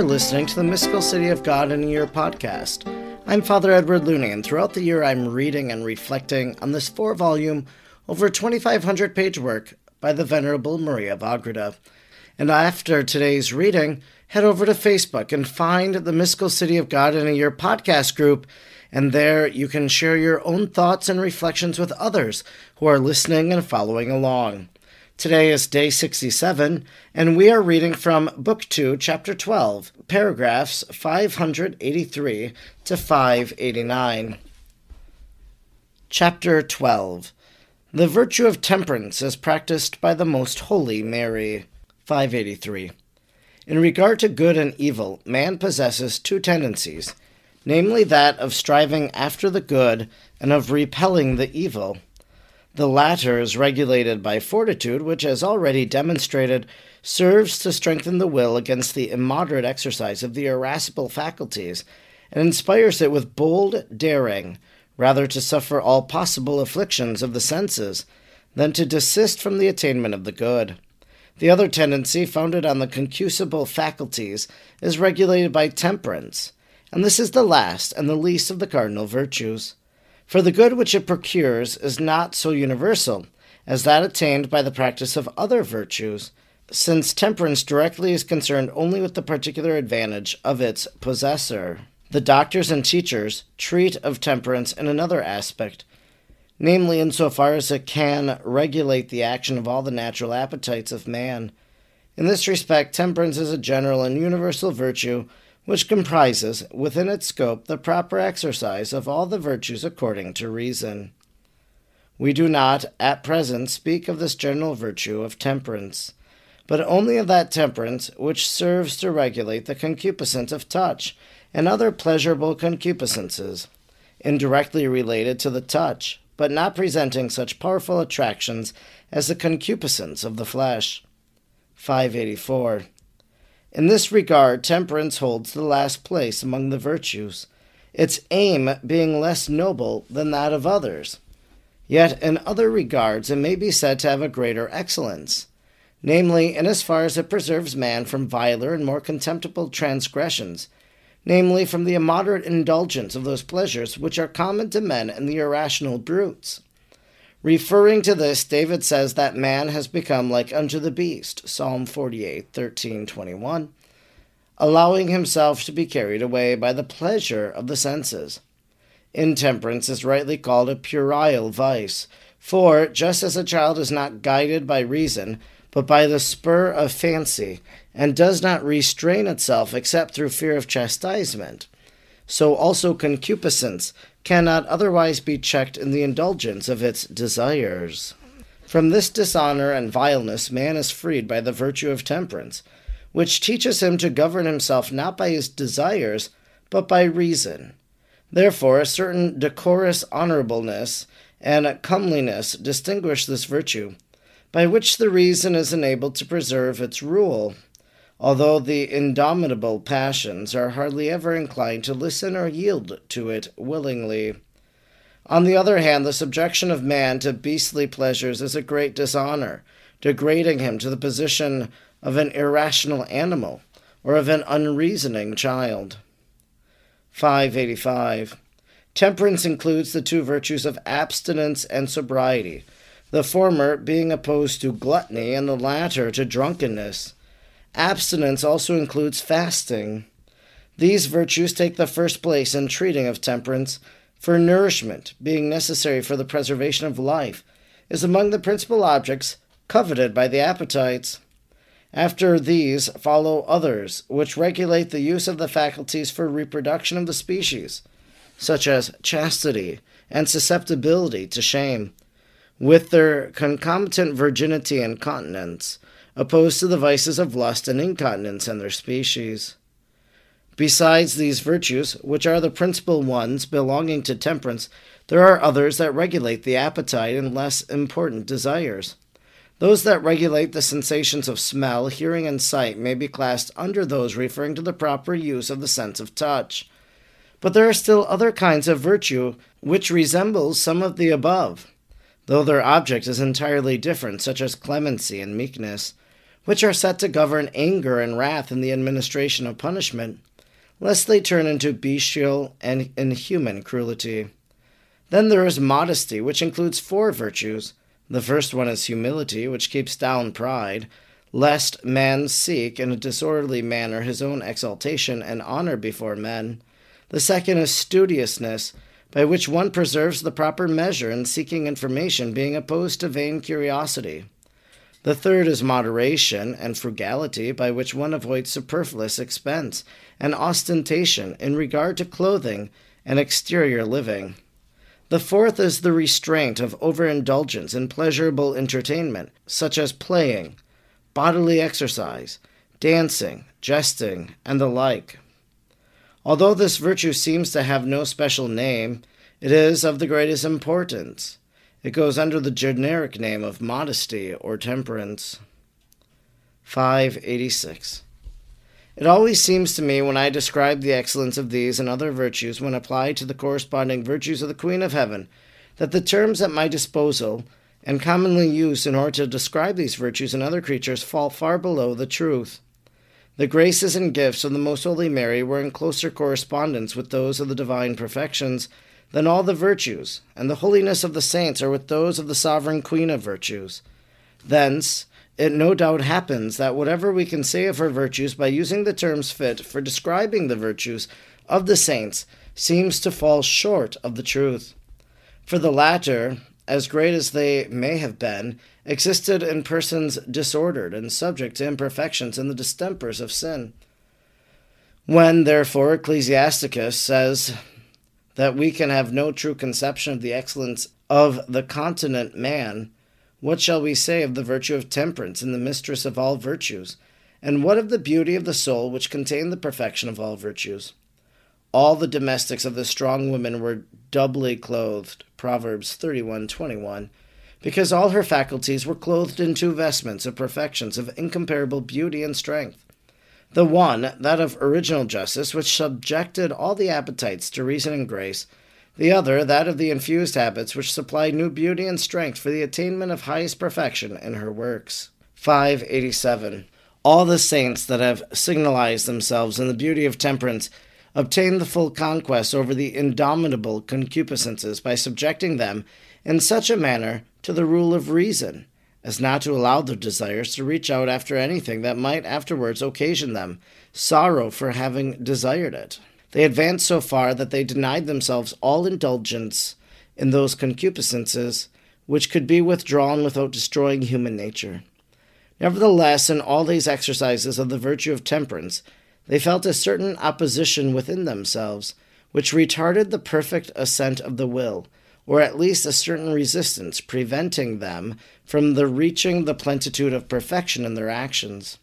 are listening to the Mystical City of God in a Year podcast. I'm Father Edward Looney, and throughout the year I'm reading and reflecting on this four volume, over 2,500 page work by the Venerable Maria of. And after today's reading, head over to Facebook and find the Mystical City of God in a Year podcast group, and there you can share your own thoughts and reflections with others who are listening and following along. Today is day 67, and we are reading from Book 2, Chapter 12, paragraphs 583 to 589. Chapter 12 The Virtue of Temperance as Practiced by the Most Holy Mary. 583. In regard to good and evil, man possesses two tendencies, namely that of striving after the good and of repelling the evil. The latter is regulated by fortitude, which, as already demonstrated, serves to strengthen the will against the immoderate exercise of the irascible faculties, and inspires it with bold daring, rather to suffer all possible afflictions of the senses than to desist from the attainment of the good. The other tendency, founded on the concupiscible faculties, is regulated by temperance, and this is the last and the least of the cardinal virtues. For the good which it procures is not so universal as that attained by the practice of other virtues, since temperance directly is concerned only with the particular advantage of its possessor. The doctors and teachers treat of temperance in another aspect, namely insofar as it can regulate the action of all the natural appetites of man. In this respect, temperance is a general and universal virtue which comprises within its scope the proper exercise of all the virtues according to reason. We do not, at present, speak of this general virtue of temperance, but only of that temperance which serves to regulate the concupiscence of touch and other pleasurable concupiscences, indirectly related to the touch, but not presenting such powerful attractions as the concupiscence of the flesh. 584. In this regard, temperance holds the last place among the virtues, its aim being less noble than that of others. Yet in other regards it may be said to have a greater excellence, namely, in as far as it preserves man from viler and more contemptible transgressions, namely, from the immoderate indulgence of those pleasures which are common to men and the irrational brutes. Referring to this, David says that man has become like unto the beast, Psalm 48, 13, 21, allowing himself to be carried away by the pleasure of the senses. Intemperance is rightly called a puerile vice, for just as a child is not guided by reason, but by the spur of fancy, and does not restrain itself except through fear of chastisement, so also concupiscence cannot otherwise be checked in the indulgence of its desires. From this dishonor and vileness, man is freed by the virtue of temperance, which teaches him to govern himself not by his desires, but by reason. Therefore, a certain decorous honorableness and comeliness distinguish this virtue, by which the reason is enabled to preserve its rule although the indomitable passions are hardly ever inclined to listen or yield to it willingly. On the other hand, the subjection of man to beastly pleasures is a great dishonor, degrading him to the position of an irrational animal or of an unreasoning child. 585. Temperance includes the two virtues of abstinence and sobriety, the former being opposed to gluttony and the latter to drunkenness. Abstinence also includes fasting. These virtues take the first place in treating of temperance, for nourishment, being necessary for the preservation of life, is among the principal objects coveted by the appetites. After these follow others, which regulate the use of the faculties for reproduction of the species, such as chastity and susceptibility to shame, with their concomitant virginity and continence, opposed to the vices of lust and incontinence and their species. Besides these virtues, which are the principal ones belonging to temperance, there are others that regulate the appetite and less important desires. Those that regulate the sensations of smell, hearing, and sight may be classed under those referring to the proper use of the sense of touch. But there are still other kinds of virtue which resemble some of the above, though their object is entirely different, such as clemency and meekness, which are set to govern anger and wrath in the administration of punishment, lest they turn into bestial and inhuman cruelty. Then there is modesty, which includes four virtues. The first one is humility, which keeps down pride, lest man seek in a disorderly manner his own exaltation and honor before men. The second is studiousness, by which one preserves the proper measure in seeking information, being opposed to vain curiosity. The third is moderation and frugality, by which one avoids superfluous expense and ostentation in regard to clothing and exterior living. The fourth is the restraint of overindulgence in pleasurable entertainment, such as playing, bodily exercise, dancing, jesting, and the like. Although this virtue seems to have no special name, it is of the greatest importance. It goes under the generic name of modesty or temperance. 586. It always seems to me when I describe the excellence of these and other virtues when applied to the corresponding virtues of the Queen of Heaven, that the terms at my disposal and commonly used in order to describe these virtues in other creatures fall far below the truth. The graces and gifts of the Most Holy Mary were in closer correspondence with those of the divine perfections than all the virtues, and the holiness of the saints are with those of the sovereign Queen of virtues. Thence, it no doubt happens that whatever we can say of her virtues by using the terms fit for describing the virtues of the saints seems to fall short of the truth. For the latter, as great as they may have been, existed in persons disordered and subject to imperfections and the distempers of sin. When, therefore, Ecclesiasticus says that we can have no true conception of the excellence of the continent man, what shall we say of the virtue of temperance and the mistress of all virtues? And what of the beauty of the soul which contained the perfection of all virtues? All the domestics of the strong woman were doubly clothed, Proverbs 31:21, because all her faculties were clothed in two vestments of perfections of incomparable beauty and strength. The one, that of original justice, which subjected all the appetites to reason and grace, the other, that of the infused habits, which supply new beauty and strength for the attainment of highest perfection in her works. 587. All the saints that have signalized themselves in the beauty of temperance obtain the full conquest over the indomitable concupiscences by subjecting them in such a manner to the rule of reason as not to allow their desires to reach out after anything that might afterwards occasion them sorrow for having desired it. They advanced so far that they denied themselves all indulgence in those concupiscences which could be withdrawn without destroying human nature. Nevertheless, in all these exercises of the virtue of temperance, they felt a certain opposition within themselves, which retarded the perfect assent of the will, or at least a certain resistance, preventing them from the reaching the plenitude of perfection in their actions.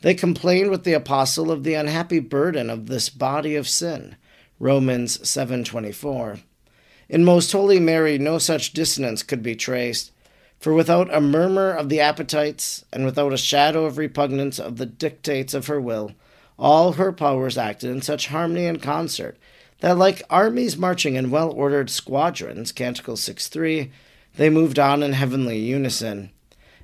They complained with the apostle of the unhappy burden of this body of sin. Romans 7:24. In most holy Mary no such dissonance could be traced, for without a murmur of the appetites and without a shadow of repugnance of the dictates of her will, all her powers acted in such harmony and concert that like armies marching in well-ordered squadrons, Canticle 6 3, they moved on in heavenly unison.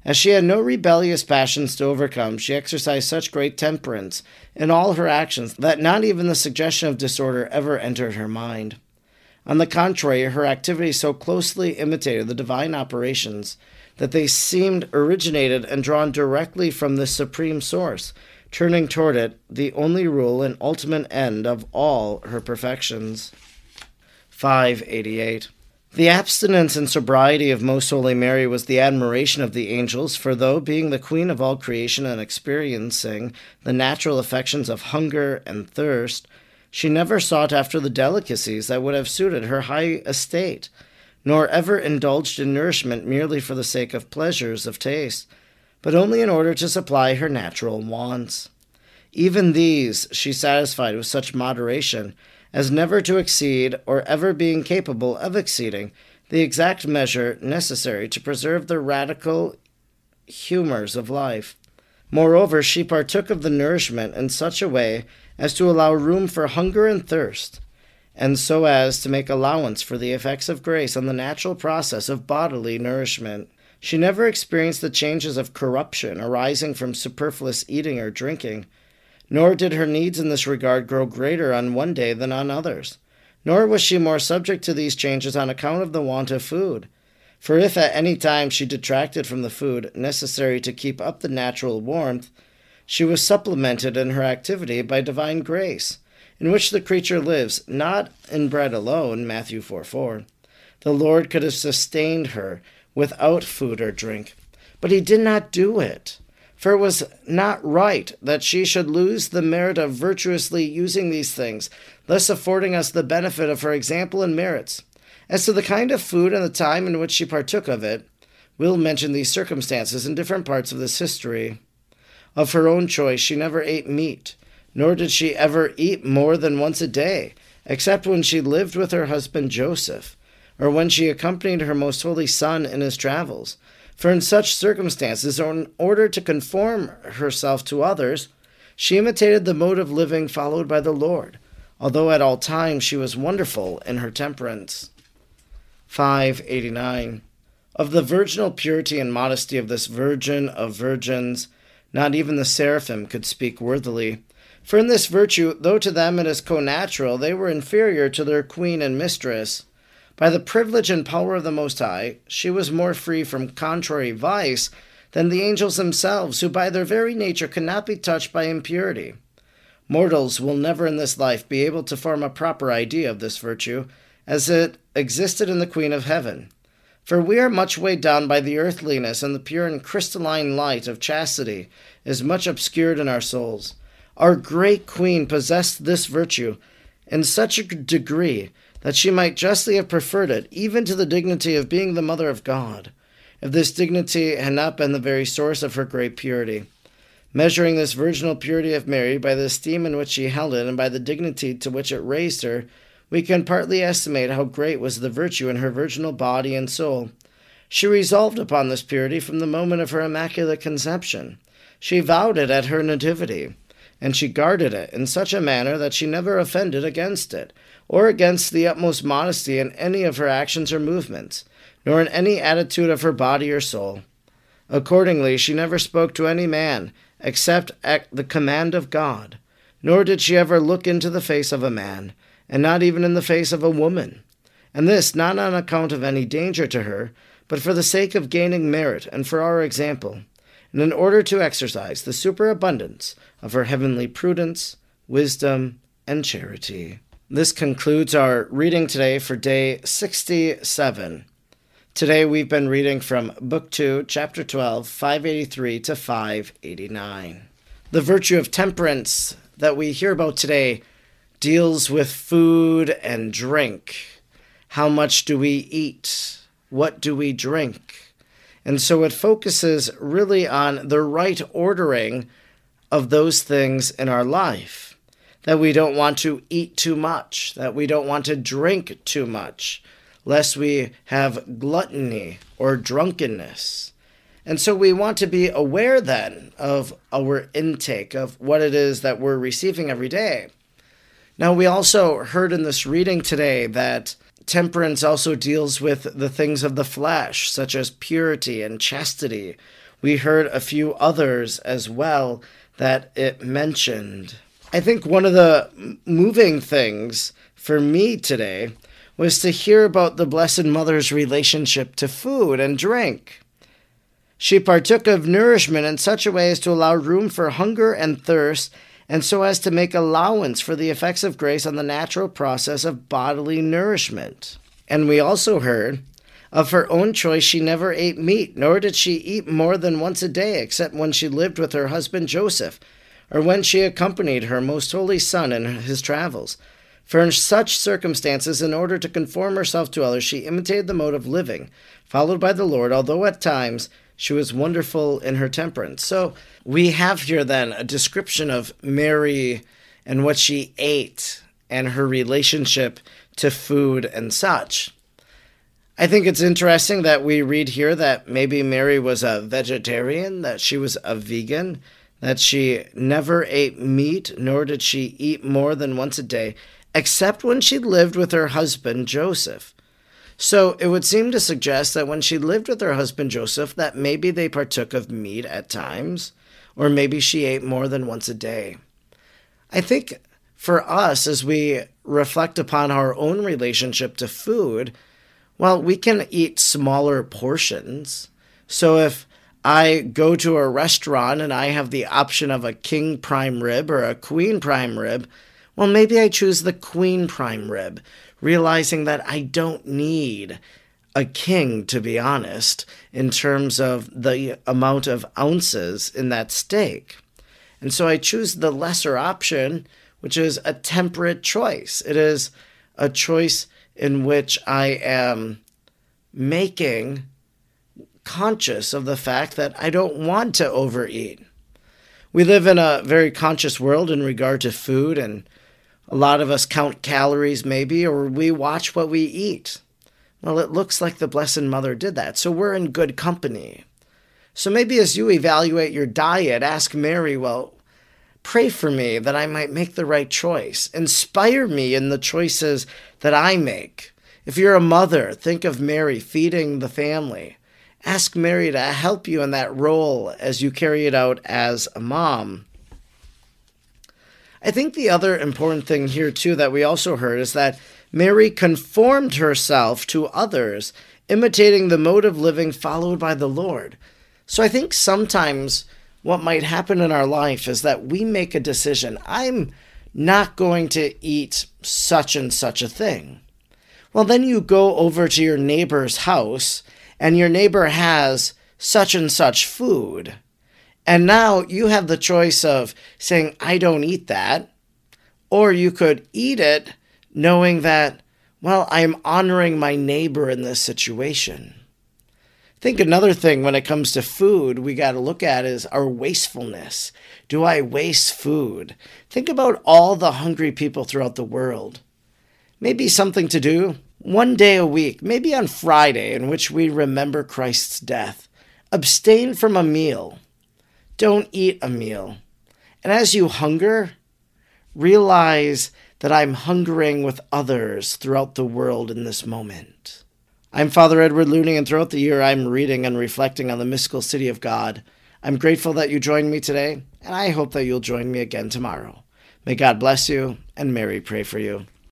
As she had no rebellious passions to overcome, she exercised such great temperance in all her actions that not even the suggestion of disorder ever entered her mind. On the contrary, her activities so closely imitated the divine operations that they seemed originated and drawn directly from the supreme source, turning toward it the only rule and ultimate end of all her perfections. 588. The abstinence and sobriety of Most Holy Mary was the admiration of the angels, for though, being the queen of all creation and experiencing the natural affections of hunger and thirst, she never sought after the delicacies that would have suited her high estate, nor ever indulged in nourishment merely for the sake of pleasures of taste, but only in order to supply her natural wants. Even these she satisfied with such moderation as never to exceed, or ever being capable of exceeding, the exact measure necessary to preserve the radical humors of life. Moreover, she partook of the nourishment in such a way as to allow room for hunger and thirst, and so as to make allowance for the effects of grace on the natural process of bodily nourishment. She never experienced the changes of corruption arising from superfluous eating or drinking, nor did her needs in this regard grow greater on one day than on others. Nor was she more subject to these changes on account of the want of food. For if at any time she detracted from the food necessary to keep up the natural warmth, she was supplemented in her activity by divine grace, in which the creature lives not in bread alone, Matthew 4 4. The Lord could have sustained her without food or drink, but he did not do it. For it was not right that she should lose the merit of virtuously using these things, thus affording us the benefit of her example and merits. As to the kind of food and the time in which she partook of it, we'll mention these circumstances in different parts of this history. Of her own choice, she never ate meat, nor did she ever eat more than once a day, except when she lived with her husband Joseph, or when she accompanied her most holy son in his travels. For in such circumstances, or in order to conform herself to others, she imitated the mode of living followed by the Lord, although at all times she was wonderful in her temperance. 589. Of the virginal purity and modesty of this Virgin of virgins, not even the seraphim could speak worthily. For in this virtue, though to them it is connatural, they were inferior to their queen and mistress. By the privilege and power of the Most High, she was more free from contrary vice than the angels themselves, who by their very nature cannot be touched by impurity. Mortals will never in this life be able to form a proper idea of this virtue, as it existed in the Queen of Heaven. For we are much weighed down by the earthliness, and the pure and crystalline light of chastity is much obscured in our souls. Our great Queen possessed this virtue in such a degree that she might justly have preferred it, even to the dignity of being the Mother of God, if this dignity had not been the very source of her great purity. Measuring this virginal purity of Mary by the esteem in which she held it and by the dignity to which it raised her, we can partly estimate how great was the virtue in her virginal body and soul. She resolved upon this purity from the moment of her immaculate conception. She vowed it at her nativity, and she guarded it in such a manner that she never offended against it, or against the utmost modesty in any of her actions or movements, nor in any attitude of her body or soul. Accordingly, she never spoke to any man except at the command of God, nor did she ever look into the face of a man and not even in the face of a woman. And this not on account of any danger to her, but for the sake of gaining merit and for our example, and in order to exercise the superabundance of her heavenly prudence, wisdom, and charity. This concludes our reading today for day 67. Today we've been reading from Book 2, Chapter 12, 583 to 589. The virtue of temperance that we hear about today deals with food and drink. How much do we eat? What do we drink? And so it focuses really on the right ordering of those things in our life. That we don't want to eat too much, that we don't want to drink too much, lest we have gluttony or drunkenness. And so we want to be aware then of our intake, of what it is that we're receiving every day. Now, we also heard in this reading today that temperance also deals with the things of the flesh, such as purity and chastity. We heard a few others as well that it mentioned. I think one of the moving things for me today was to hear about the Blessed Mother's relationship to food and drink. She partook of nourishment in such a way as to allow room for hunger and thirst and so as to make allowance for the effects of grace on the natural process of bodily nourishment. And we also heard of her own choice, she never ate meat, nor did she eat more than once a day, except when she lived with her husband Joseph, or when she accompanied her most holy son in his travels. For in such circumstances, in order to conform herself to others, she imitated the mode of living, followed by the Lord, although at times she was wonderful in her temperance. So we have here then a description of Mary and what she ate and her relationship to food and such. I think it's interesting that we read here that maybe Mary was a vegetarian, that she was a vegan, that she never ate meat, nor did she eat more than once a day, except when she lived with her husband Joseph. So it would seem to suggest that when she lived with her husband Joseph, that maybe they partook of meat at times, or maybe she ate more than once a day. I think for us, as we reflect upon our own relationship to food, well, we can eat smaller portions. So if I go to a restaurant and I have the option of a king prime rib or a queen prime rib, well, maybe I choose the queen prime rib, realizing that I don't need a king, to be honest, in terms of the amount of ounces in that steak. And so I choose the lesser option, which is a temperate choice. It is a choice in which I am making conscious of the fact that I don't want to overeat. We live in a very conscious world in regard to food, and a lot of us count calories, maybe, or we watch what we eat. Well, it looks like the Blessed Mother did that, so we're in good company. So maybe as you evaluate your diet, ask Mary, well, pray for me that I might make the right choice. Inspire me in the choices that I make. If you're a mother, think of Mary feeding the family. Ask Mary to help you in that role as you carry it out as a mom. I think the other important thing here, too, that we also heard is that Mary conformed herself to others, imitating the mode of living followed by the Lord. So I think sometimes what might happen in our life is that we make a decision I'm not going to eat such and such a thing. Well, then you go over to your neighbor's house and your neighbor has such and such food. And now you have the choice of saying, I don't eat that. Or you could eat it knowing that, well, I'm honoring my neighbor in this situation. I think another thing when it comes to food we got to look at is our wastefulness. Do I waste food? Think about all the hungry people throughout the world. Maybe something to do one day a week, maybe on Friday, in which we remember Christ's death. Abstain from a meal. Don't eat a meal. And as you hunger, realize that I'm hungering with others throughout the world in this moment. I'm Father Edward Looney, and throughout the year I'm reading and reflecting on the mystical city of God. I'm grateful that you joined me today, and I hope that you'll join me again tomorrow. May God bless you, and Mary pray for you.